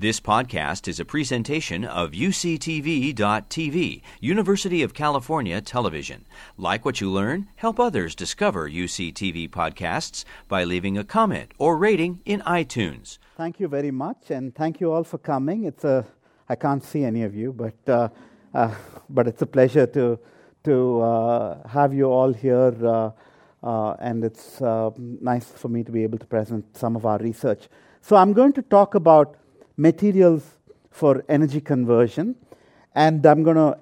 This podcast is a presentation of UCTV.tv, University of California Television. Like what you learn, help others discover UCTV podcasts by leaving a comment or rating in iTunes. Thank you very much, and thank you all for coming. It's a I can't see any of you, but uh, uh, but it's a pleasure to to uh, have you all here, uh, uh, and it's uh, nice for me to be able to present some of our research. So I'm going to talk about materials for energy conversion. And I'm going to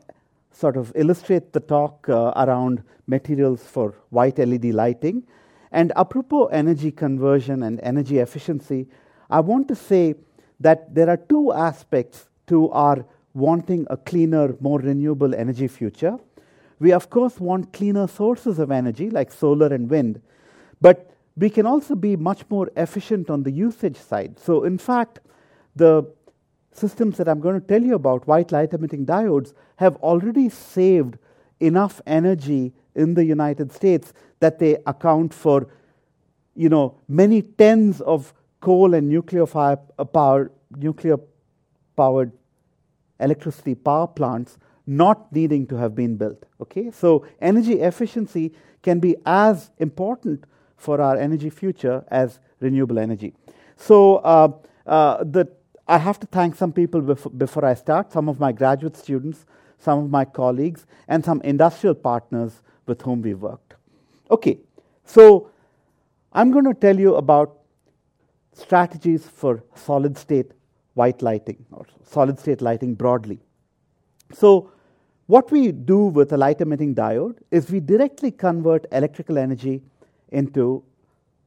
sort of illustrate the talk uh, around materials for white LED lighting. And apropos energy conversion and energy efficiency, I want to say that there are two aspects to our wanting a cleaner, more renewable energy future. We, of course, want cleaner sources of energy like solar and wind, but we can also be much more efficient on the usage side. So, in fact, the systems that I'm going to tell you about, white light emitting diodes, have already saved enough energy in the United States that they account for you know, many tens of coal and nuclear, fire, uh, power, nuclear powered electricity power plants not needing to have been built. Okay? So, energy efficiency can be as important for our energy future as renewable energy. So, uh, uh, the I have to thank some people before, before I start some of my graduate students, some of my colleagues, and some industrial partners with whom we worked. Okay, so I'm going to tell you about strategies for solid state white lighting or solid state lighting broadly. So, what we do with a light emitting diode is we directly convert electrical energy into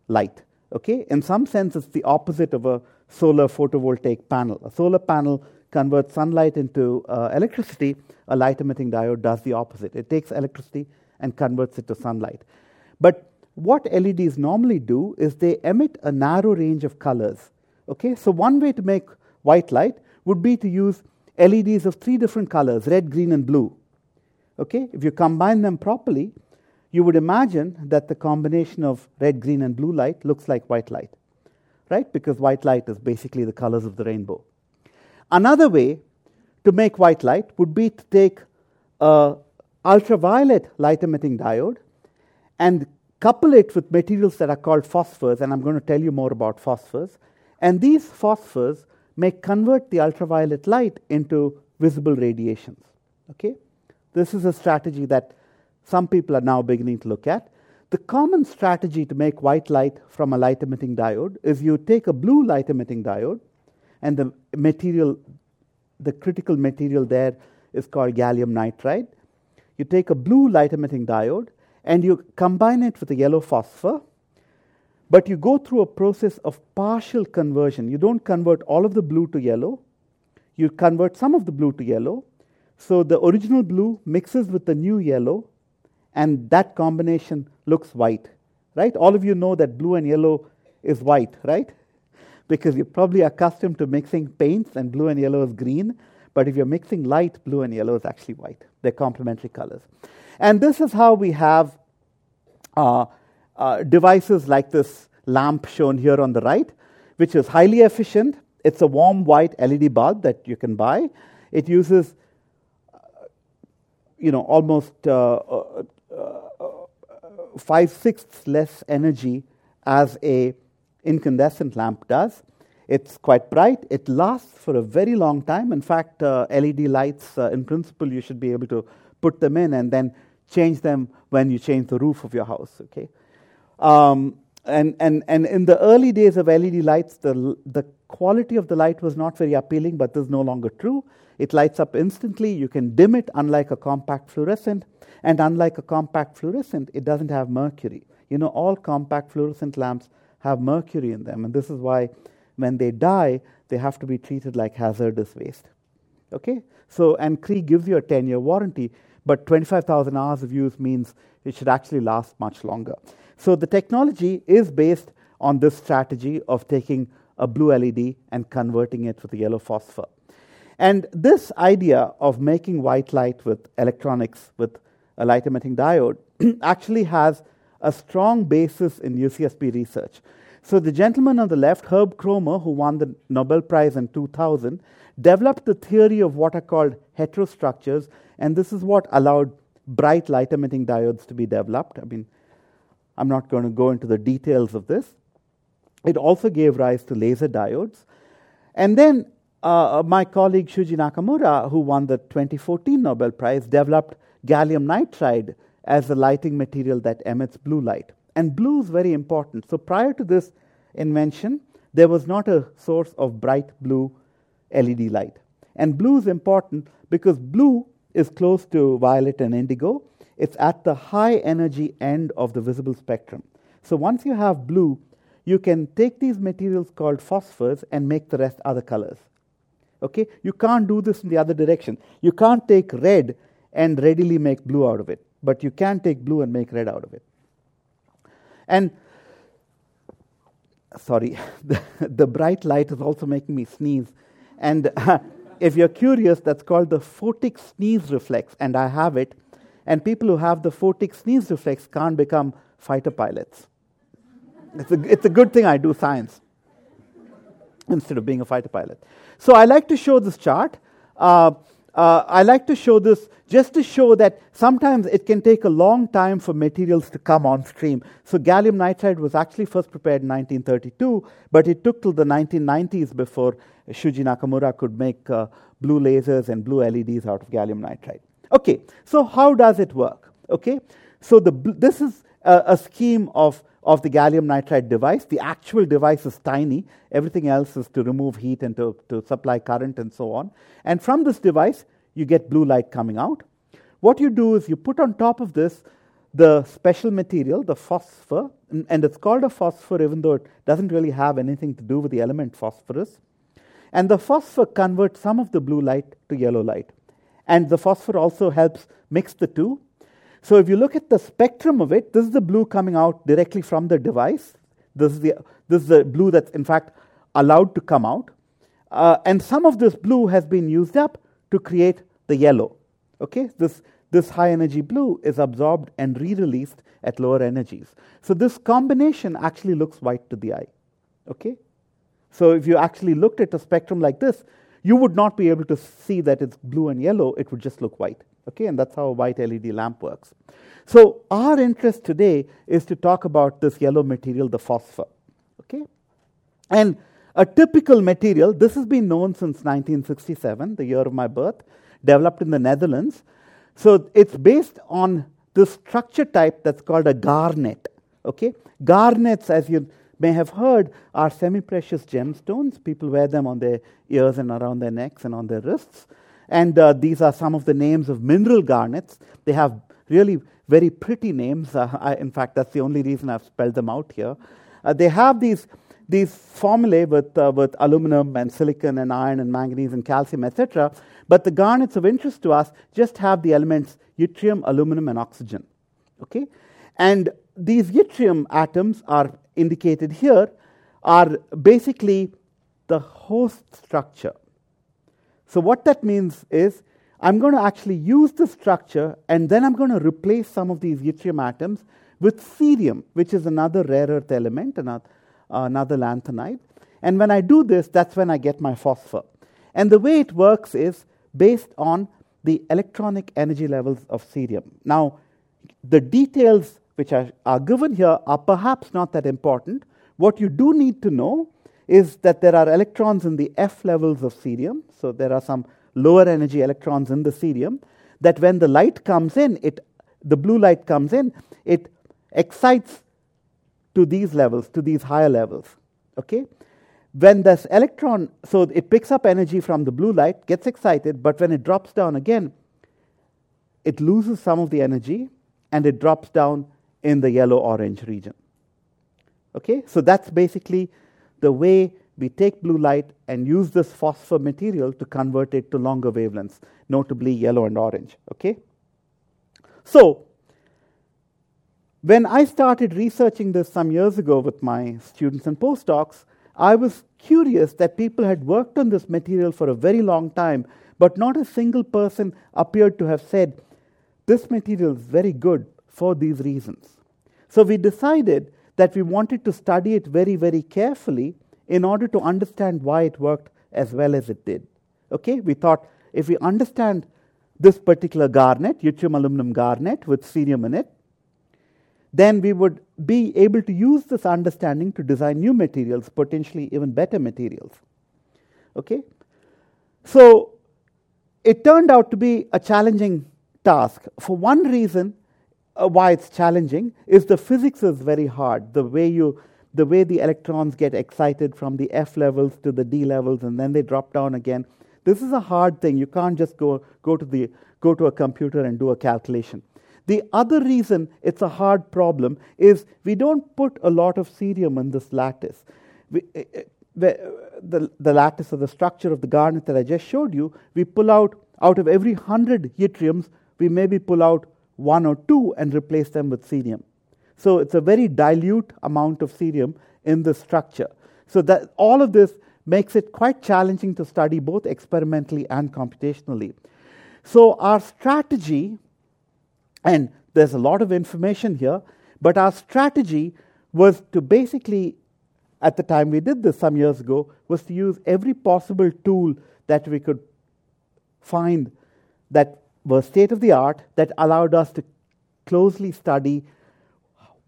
light. Okay, in some sense, it's the opposite of a solar photovoltaic panel. A solar panel converts sunlight into uh, electricity. A light emitting diode does the opposite. It takes electricity and converts it to sunlight. But what LEDs normally do is they emit a narrow range of colors. Okay, so one way to make white light would be to use LEDs of three different colors red, green, and blue. Okay, if you combine them properly, you would imagine that the combination of red, green, and blue light looks like white light right? Because white light is basically the colors of the rainbow. Another way to make white light would be to take a ultraviolet light emitting diode and couple it with materials that are called phosphors, and I'm going to tell you more about phosphors. And these phosphors may convert the ultraviolet light into visible radiations. Okay? This is a strategy that some people are now beginning to look at. The common strategy to make white light from a light emitting diode is you take a blue light emitting diode, and the material, the critical material there is called gallium nitride. You take a blue light emitting diode and you combine it with a yellow phosphor, but you go through a process of partial conversion. You don't convert all of the blue to yellow, you convert some of the blue to yellow. So the original blue mixes with the new yellow, and that combination looks white, right? All of you know that blue and yellow is white, right? Because you're probably accustomed to mixing paints and blue and yellow is green. But if you're mixing light, blue and yellow is actually white. They're complementary colors. And this is how we have uh, uh, devices like this lamp shown here on the right, which is highly efficient. It's a warm white LED bulb that you can buy. It uses, uh, you know, almost uh, uh, five sixths less energy as a incandescent lamp does. It's quite bright. It lasts for a very long time. In fact, uh, LED lights, uh, in principle, you should be able to put them in and then change them when you change the roof of your house. Okay, um, and and and in the early days of LED lights, the the quality of the light was not very appealing, but this is no longer true. It lights up instantly. You can dim it, unlike a compact fluorescent. And unlike a compact fluorescent, it doesn't have mercury. You know, all compact fluorescent lamps have mercury in them, and this is why when they die, they have to be treated like hazardous waste. Okay? So, and Cree gives you a 10 year warranty, but 25,000 hours of use means it should actually last much longer. So, the technology is based on this strategy of taking a blue LED and converting it with a yellow phosphor. And this idea of making white light with electronics, with a light emitting diode, actually has a strong basis in UCSB research. So the gentleman on the left, Herb Kroemer, who won the Nobel Prize in 2000, developed the theory of what are called heterostructures, and this is what allowed bright light emitting diodes to be developed. I mean, I'm not going to go into the details of this. It also gave rise to laser diodes. And then uh, my colleague Shuji Nakamura, who won the 2014 Nobel Prize, developed gallium nitride as a lighting material that emits blue light. And blue is very important. So prior to this invention, there was not a source of bright blue LED light. And blue is important because blue is close to violet and indigo. It's at the high energy end of the visible spectrum. So once you have blue, you can take these materials called phosphors and make the rest other colors. Okay? You can't do this in the other direction. You can't take red and readily make blue out of it, but you can take blue and make red out of it. And sorry, the, the bright light is also making me sneeze. And uh, if you're curious, that's called the photic sneeze reflex, and I have it. And people who have the photic sneeze reflex can't become fighter pilots. It's a, it's a good thing I do science instead of being a fighter pilot. So I like to show this chart. Uh, uh, I like to show this just to show that sometimes it can take a long time for materials to come on stream. So gallium nitride was actually first prepared in 1932, but it took till the 1990s before Shuji Nakamura could make uh, blue lasers and blue LEDs out of gallium nitride. Okay, so how does it work? Okay, so the, this is a, a scheme of of the gallium nitride device. The actual device is tiny. Everything else is to remove heat and to, to supply current and so on. And from this device, you get blue light coming out. What you do is you put on top of this the special material, the phosphor, and, it's called a phosphor even though it doesn't really have anything to do with the element phosphorus. And the phosphor converts some of the blue light to yellow light. And the phosphor also helps mix the two so if you look at the spectrum of it, this is the blue coming out directly from the device. This is the, this is the blue that's in fact allowed to come out. Uh, and some of this blue has been used up to create the yellow. Okay, this, this high energy blue is absorbed and re released at lower energies. So this combination actually looks white to the eye. Okay, so if you actually looked at a spectrum like this, you would not be able to see that it's blue and yellow, it would just look white. Okay, and that's how a white LED lamp works. So our interest today is to talk about this yellow material, the phosphor. Okay, and a typical material. This has been known since 1967, the year of my birth, developed in the Netherlands. So it's based on this structure type that's called a garnet. Okay, garnets, as you may have heard, are semi-precious gemstones. People wear them on their ears and around their necks and on their wrists. And uh, these are some of the names of mineral garnets. They have really very pretty names. Uh, I, in fact, that's the only reason I've spelled them out here. Uh, they have these, these formulae with, uh, with aluminum and silicon and iron and manganese and calcium, etc. But the garnets of interest to us just have the elements yttrium, aluminum, and oxygen. Okay? And these yttrium atoms are indicated here are basically the host structure so, what that means is I'm going to actually use the structure and then I'm going to replace some of these yttrium atoms with cerium, which is another rare earth element, another, uh, another lanthanide. And when I do this, that's when I get my phosphor. And the way it works is based on the electronic energy levels of cerium. Now, the details which are, are given here are perhaps not that important. What you do need to know is that there are electrons in the F levels of cerium. So there are some lower energy electrons in the cerium that when the light comes in, it, the blue light comes in, it excites to these levels, to these higher levels. Okay? When this electron, so it picks up energy from the blue light, gets excited, but when it drops down again, it loses some of the energy and it drops down in the yellow orange region. Okay? So that's basically the way we take blue light and use this phosphor material to convert it to longer wavelengths, notably yellow and orange. Okay? So, when I started researching this some years ago with my students and postdocs, I was curious that people had worked on this material for a very long time, but not a single person appeared to have said, This material is very good for these reasons. So we decided that we wanted to study it very, very carefully in order to understand why it worked as well as it did. Okay, we thought if we understand this particular garnet, yttrium aluminum garnet with cerium in it, then we would be able to use this understanding to design new materials, potentially even better materials. Okay? So it turned out to be a challenging task. For one reason uh, why it's challenging is the physics is very hard. The way you the way the electrons get excited from the F levels to the D levels and then they drop down again. This is a hard thing. You can't just go, go, to, the, go to a computer and do a calculation. The other reason it's a hard problem is we don't put a lot of cerium in this lattice. We, uh, the, the, the lattice or the structure of the garnet that I just showed you, we pull out, out of every 100 yttriums, we maybe pull out one or two and replace them with cerium. So it's a very dilute amount of cerium in the structure. So that all of this makes it quite challenging to study both experimentally and computationally. So our strategy, and there's a lot of information here, but our strategy was to basically, at the time we did this some years ago, was to use every possible tool that we could find that was state of the art that allowed us to closely study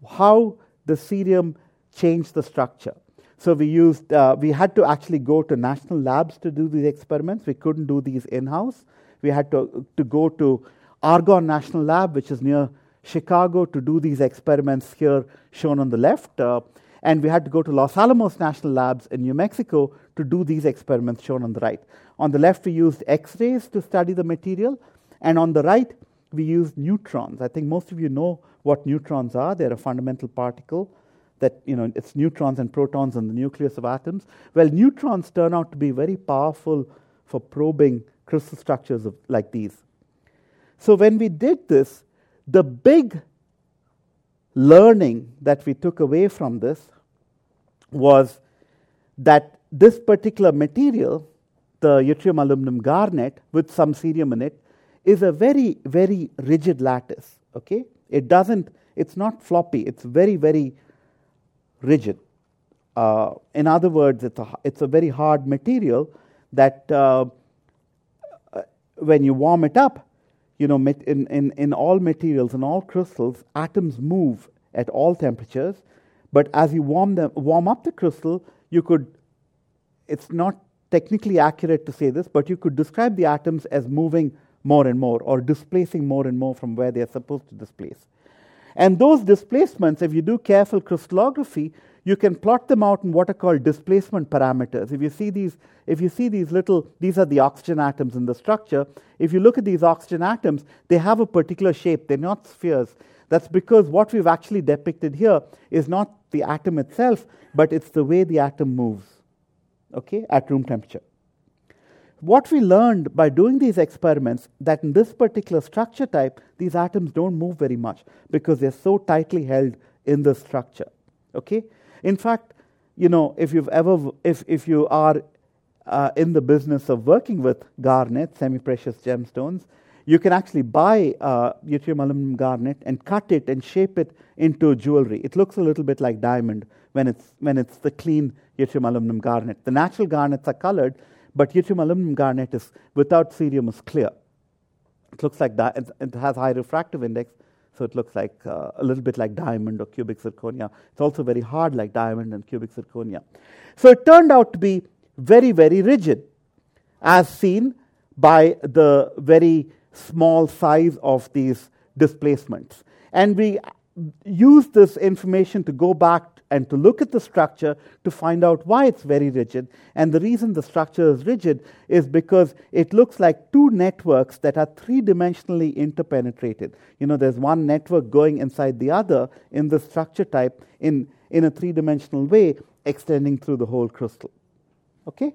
how the cerium changed the structure. So we used, uh, we had to actually go to national labs to do these experiments. We couldn't do these in-house. We had to, to go to Argonne National Lab, which is near Chicago, to do these experiments here shown on the left. Uh, and we had to go to Los Alamos National Labs in New Mexico to do these experiments shown on the right. On the left, we used X rays to study the material, and on the right, we used neutrons. I think most of you know what neutrons are. They're a fundamental particle that, you know, it's neutrons and protons in the nucleus of atoms. Well, neutrons turn out to be very powerful for probing crystal structures of, like these. So when we did this, the big learning that we took away from this was that this particular material, the yttrium aluminum garnet with some cerium in it, is a very, very rigid lattice. Okay? It doesn't, it's not floppy, it's very, very rigid. Uh, in other words, it's a, it's a very hard material that uh, uh when you warm it up, you know, in, in, in all materials, in all crystals, atoms move at all temperatures. But as you warm, them, warm up the crystal, you could, it's not technically accurate to say this, but you could describe the atoms as moving more and more or displacing more and more from where they are supposed to displace. And those displacements, if you do careful crystallography, you can plot them out in what are called displacement parameters. If you see these, if you see these little, these are the oxygen atoms in the structure. If you look at these oxygen atoms, they have a particular shape. They're not spheres. That's because what we've actually depicted here is not the atom itself, but it's the way the atom moves, okay, at room temperature what we learned by doing these experiments that in this particular structure type these atoms don't move very much because they're so tightly held in the structure okay? In fact you know if you've ever if if you are uh, in the business of working with garnet semi precious gemstones you can actually buy uh, yttrium aluminum garnet and cut it and shape it into jewelry. It looks a little bit like diamond when it's when it's the clean yttrium aluminum garnet. The natural garnets are colored but yttrium aluminum garnet is without cerium is clear. It looks like that. It has high refractive index, so it looks like uh, a little bit like diamond or cubic zirconia. It's also very hard like diamond and cubic zirconia. So it turned out to be very, very rigid, as seen by the very small size of these displacements. And we use this information to go back and to look at the structure to find out why it's very rigid. And the reason the structure is rigid is because it looks like two networks that are three dimensionally interpenetrated. You know, there's one network going inside the other in the structure type in, in a three dimensional way, extending through the whole crystal. Okay?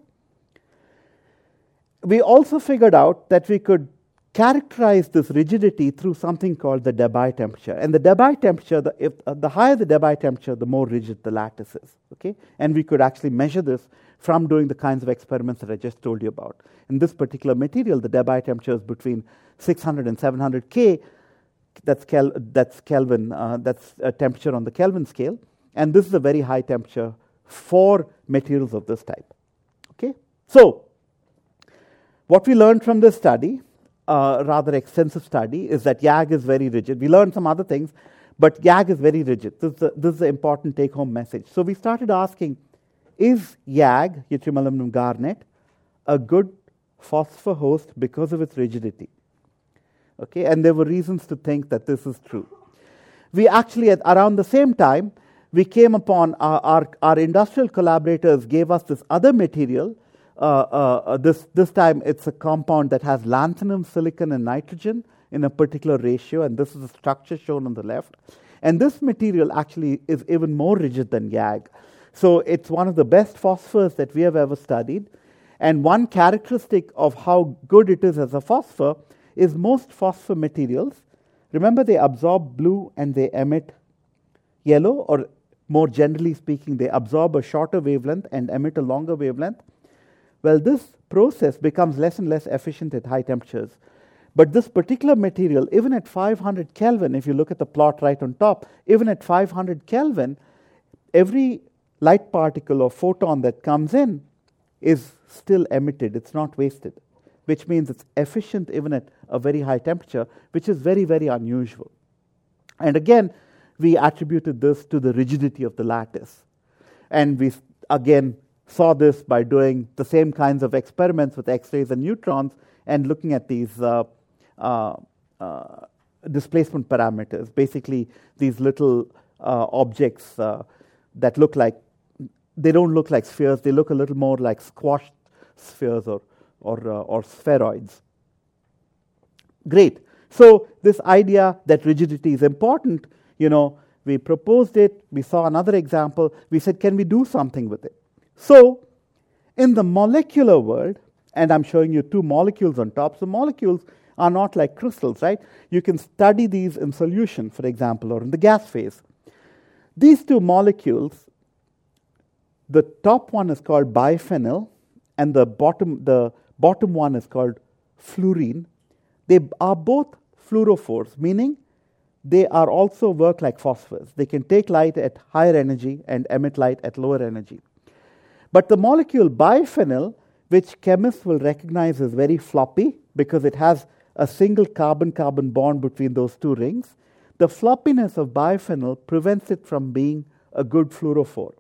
We also figured out that we could characterize this rigidity through something called the Debye temperature. And the Debye temperature, the, if, uh, the higher the Debye temperature, the more rigid the lattice is. Okay? And we could actually measure this from doing the kinds of experiments that I just told you about. In this particular material, the Debye temperature is between 600 and 700 K. That's, Kel- that's Kelvin, uh, that's a temperature on the Kelvin scale. and this is a very high temperature for materials of this type. Okay? So, what we learned from this study, uh, rather extensive study, is that YAG is very rigid. We learned some other things, but YAG is very rigid. This is, the, this is the important take home message. So, we started asking is YAG, yttrium aluminum garnet, a good phosphor host because of its rigidity? Okay, and there were reasons to think that this is true. We actually, at around the same time, we came upon our, our, our industrial collaborators gave us this other material. Uh, uh, uh, this, this time it's a compound that has lanthanum, silicon, and nitrogen in a particular ratio, and this is the structure shown on the left. And this material actually is even more rigid than YAG. So it's one of the best phosphors that we have ever studied. And one characteristic of how good it is as a phosphor is most phosphor materials, remember they absorb blue and they emit yellow, or more generally speaking, they absorb a shorter wavelength and emit a longer wavelength. Well, this process becomes less and less efficient at high temperatures. But this particular material, even at 500 Kelvin, if you look at the plot right on top, even at 500 Kelvin, every light particle or photon that comes in is still emitted, it's not wasted, which means it's efficient even at a very high temperature, which is very, very unusual. And again, we attributed this to the rigidity of the lattice. And we again saw this by doing the same kinds of experiments with X rays and neutrons and looking at these uh, uh, uh, displacement parameters, basically, these little uh, objects uh, that look like they don't look like spheres, they look a little more like squashed spheres or, or, uh, or spheroids. Great. So, this idea that rigidity is important, you know, we proposed it, we saw another example, we said, can we do something with it? So, in the molecular world, and I'm showing you two molecules on top, so molecules are not like crystals, right? You can study these in solution, for example, or in the gas phase. These two molecules the top one is called biphenyl, and the bottom, the bottom one is called fluorene. They are both fluorophores, meaning they are also work like phosphors. They can take light at higher energy and emit light at lower energy. But the molecule biphenyl, which chemists will recognize as very floppy because it has a single carbon carbon bond between those two rings, the floppiness of biphenyl prevents it from being a good fluorophore.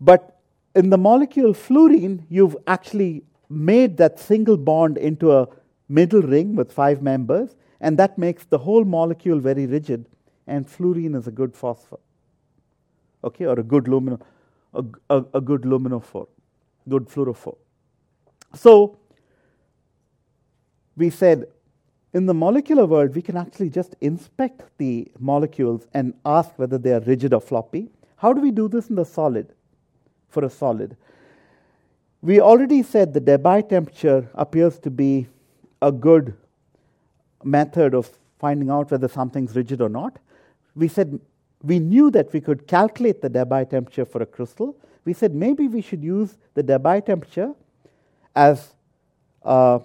But in the molecule fluorene, you've actually made that single bond into a middle ring with five members, and that makes the whole molecule very rigid, and fluorene is a good phosphor. Okay, or a good lumino, a, a, a good luminophore, good fluorophore. So we said in the molecular world, we can actually just inspect the molecules and ask whether they are rigid or floppy. How do we do this in the solid? for a solid. We already said the Debye temperature appears to be a good method of finding out whether something's rigid or not. We said we knew that we could calculate the Debye temperature for a crystal. We said maybe we should use the Debye temperature as uh,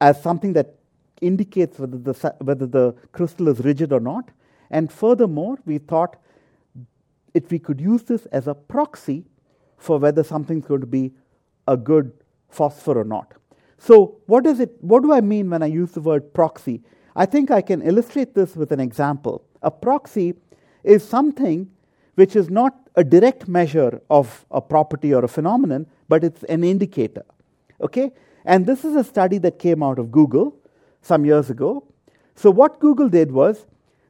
as something that indicates whether the, whether the crystal is rigid or not. And furthermore, we thought if we could use this as a proxy for whether something's going to be a good phosphor or not. So, what does it what do I mean when I use the word proxy? I think I can illustrate this with an example. A proxy is something which is not a direct measure of a property or a phenomenon, but it's an indicator. Okay? And this is a study that came out of Google some years ago. So, what Google did was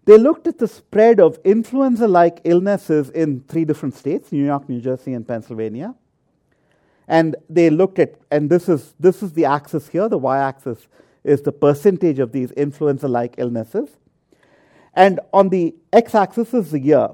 they looked at the spread of influenza like illnesses in three different states New York, New Jersey, and Pennsylvania. And they looked at, and this is, this is the axis here, the y axis is the percentage of these influenza like illnesses. And on the x axis is the year.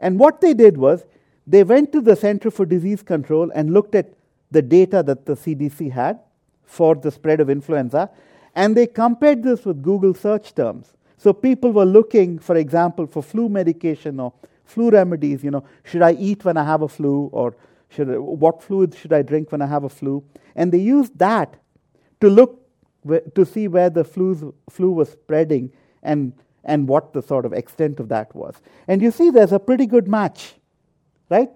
And what they did was they went to the Center for Disease Control and looked at the data that the CDC had for the spread of influenza, and they compared this with Google search terms. So people were looking, for example, for flu medication or flu remedies. You know, should I eat when I have a flu, or should I, what fluids should I drink when I have a flu? And they used that to look to see where the flu was spreading and and what the sort of extent of that was. And you see there's a pretty good match, right?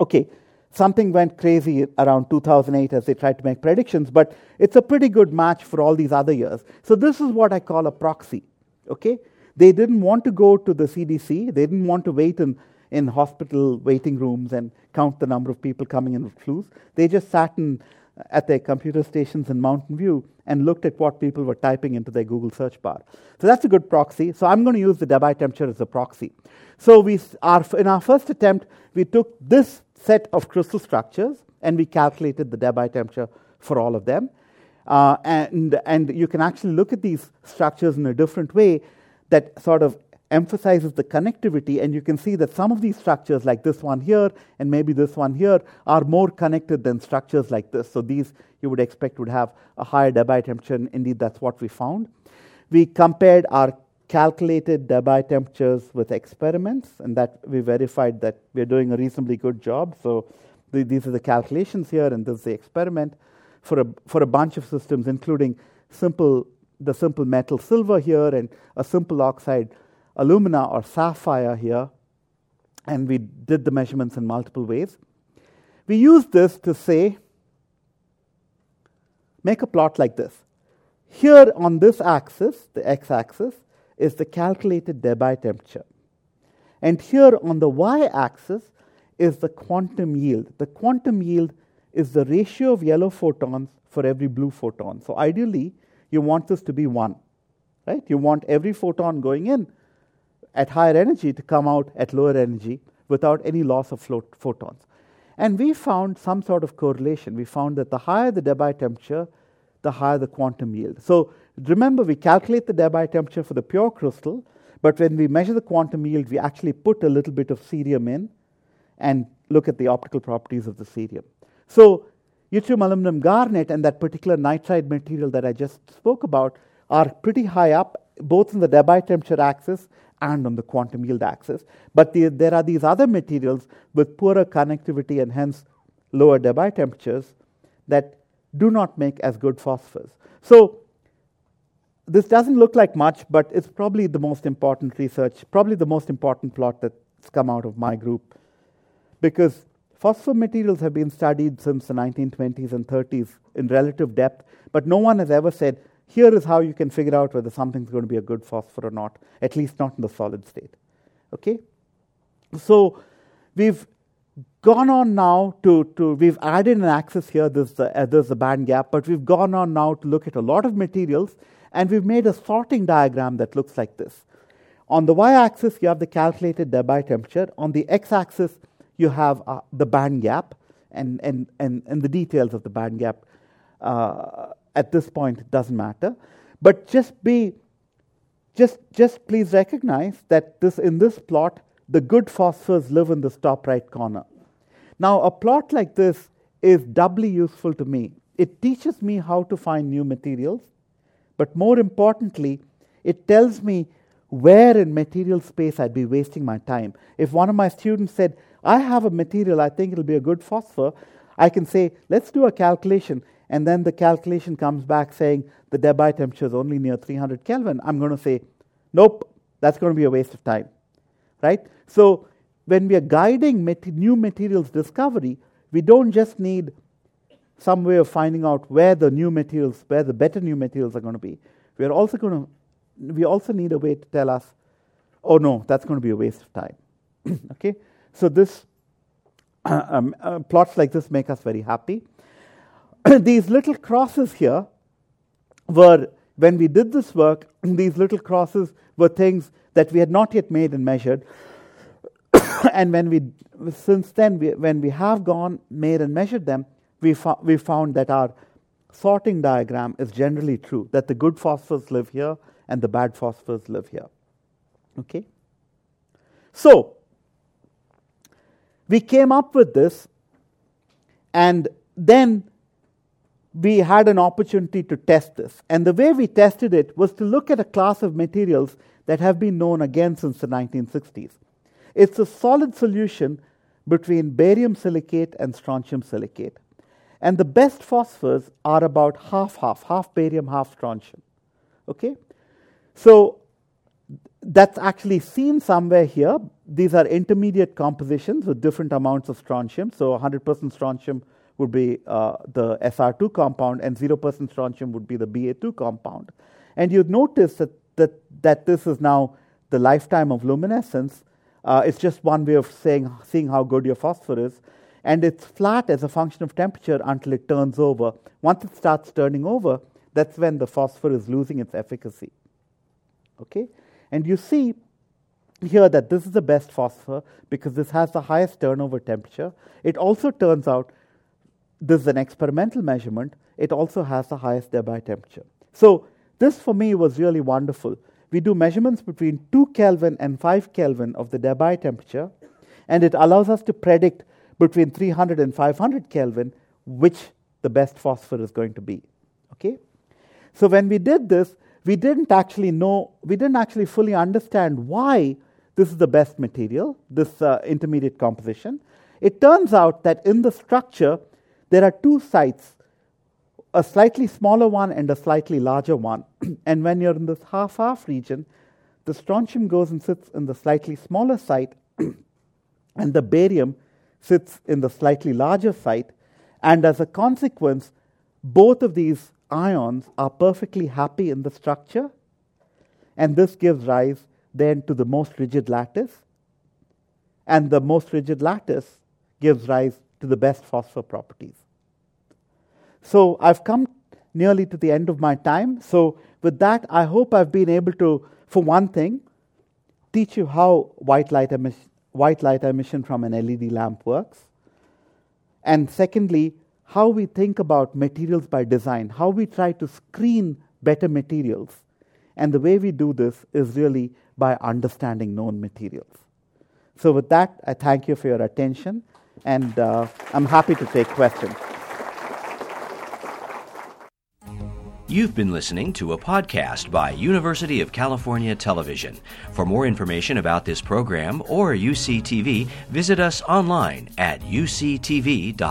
Okay, something went crazy around 2008 as they tried to make predictions, but it's a pretty good match for all these other years. So this is what I call a proxy, okay? They didn't want to go to the CDC, they didn't want to wait in, in hospital waiting rooms and count the number of people coming in with flus. They just sat in at their computer stations in Mountain View and looked at what people were typing into their Google search bar. So that's a good proxy. So I'm going to use the Debye temperature as a proxy. So we our, in our first attempt, we took this set of crystal structures and we calculated the Debye temperature for all of them. Uh, and, and you can actually look at these structures in a different way that sort of emphasizes the connectivity, and you can see that some of these structures, like this one here and maybe this one here, are more connected than structures like this. So these you would expect would have a higher Debye temperature, and indeed that's what we found. We compared our calculated Debye temperatures with experiments, and that we verified that we're doing a reasonably good job. So the, these are the calculations here, and this is the experiment for a, for a bunch of systems, including simple the simple metal silver here and a simple oxide alumina or sapphire here, and we did the measurements in multiple ways. We used this to say, make a plot like this. Here on this axis, the x axis, is the calculated Debye temperature. And here on the y axis is the quantum yield. The quantum yield is the ratio of yellow photons for every blue photon. So ideally, you want this to be 1. Right? You want every photon going in at higher energy to come out at lower energy without any loss of photons. And we found some sort of correlation. We found that the higher the Debye temperature, the higher the quantum yield. So remember, we calculate the Debye temperature for the pure crystal, but when we measure the quantum yield, we actually put a little bit of cerium in and look at the optical properties of the cerium. So yttrium aluminum garnet and that particular nitride material that I just spoke about are pretty high up, both in the Debye temperature axis and on the quantum yield axis. But the, there are these other materials with poorer connectivity and hence lower Debye temperatures that do not make as good phosphors. So this doesn't look like much, but it's probably the most important research, probably the most important plot that's come out of my group. Because phosphor materials have been studied since the 1920s and 30s in relative depth, but no one has ever said, here is how you can figure out whether something's going to be a good phosphor or not, at least not in the solid state. Okay? So we've gone on now to, to we've added an axis here, there's the, uh, there's the band gap, but we've gone on now to look at a lot of materials, and we've made a sorting diagram that looks like this. On the y axis, you have the calculated Debye temperature. On the x axis, you have uh, the band gap and, and, and, and the details of the band gap. Uh, at this point it doesn't matter. But just be just just please recognize that this in this plot the good phosphors live in this top right corner. Now a plot like this is doubly useful to me. It teaches me how to find new materials but more importantly it tells me where in material space I'd be wasting my time. If one of my students said, I have a material, I think it'll be a good phosphor, I can say, let's do a calculation and then the calculation comes back saying the Debye temperature is only near 300 Kelvin, I'm going to say, nope, that's going to be a waste of time. Right? So when we are guiding new materials discovery, we don't just need some way of finding out where the new materials, where the better new materials are going to be. We are also going to, we also need a way to tell us, oh no, that's going to be a waste of time. okay? So this um, uh, plots like this make us very happy. these little crosses here were, when we did this work, these little crosses were things that we had not yet made and measured. and when we, since then, we, when we have gone, made, and measured them, we, fo- we found that our sorting diagram is generally true, that the good phosphors live here and the bad phosphors live here. Okay? So, we came up with this, and then we had an opportunity to test this. And the way we tested it was to look at a class of materials that have been known again since the 1960s. It's a solid solution between barium silicate and strontium silicate. And the best phosphors are about half half, half barium, half strontium. Okay? So that's actually seen somewhere here. These are intermediate compositions with different amounts of strontium. So 100% strontium would be uh, the SR2 compound, and 0% strontium would be the Ba2 compound. And you'd notice that, that, that this is now the lifetime of luminescence. Uh, it's just one way of saying, seeing how good your phosphor is. And it's flat as a function of temperature until it turns over. Once it starts turning over, that's when the phosphor is losing its efficacy. Okay? And you see here that this is the best phosphor because this has the highest turnover temperature. It also turns out this is an experimental measurement, it also has the highest Debye temperature. So, this for me was really wonderful. We do measurements between 2 Kelvin and 5 Kelvin of the Debye temperature, and it allows us to predict between 300 and 500 Kelvin which the best phosphor is going to be. Okay? So, when we did this, we didn't actually know, we didn't actually fully understand why this is the best material, this uh, intermediate composition. It turns out that in the structure, there are two sites, a slightly smaller one and a slightly larger one. and when you're in this half half region, the strontium goes and sits in the slightly smaller site, and the barium sits in the slightly larger site. And as a consequence, both of these ions are perfectly happy in the structure, and this gives rise then to the most rigid lattice, and the most rigid lattice gives rise to the best phosphor properties. So I've come nearly to the end of my time. So with that, I hope I've been able to, for one thing, teach you how white light, emission, white light emission from an LED lamp works. And secondly, how we think about materials by design, how we try to screen better materials. And the way we do this is really by understanding known materials. So, with that, I thank you for your attention, and uh, I'm happy to take questions. You've been listening to a podcast by University of California Television. For more information about this program or UCTV, visit us online at uctv.tv.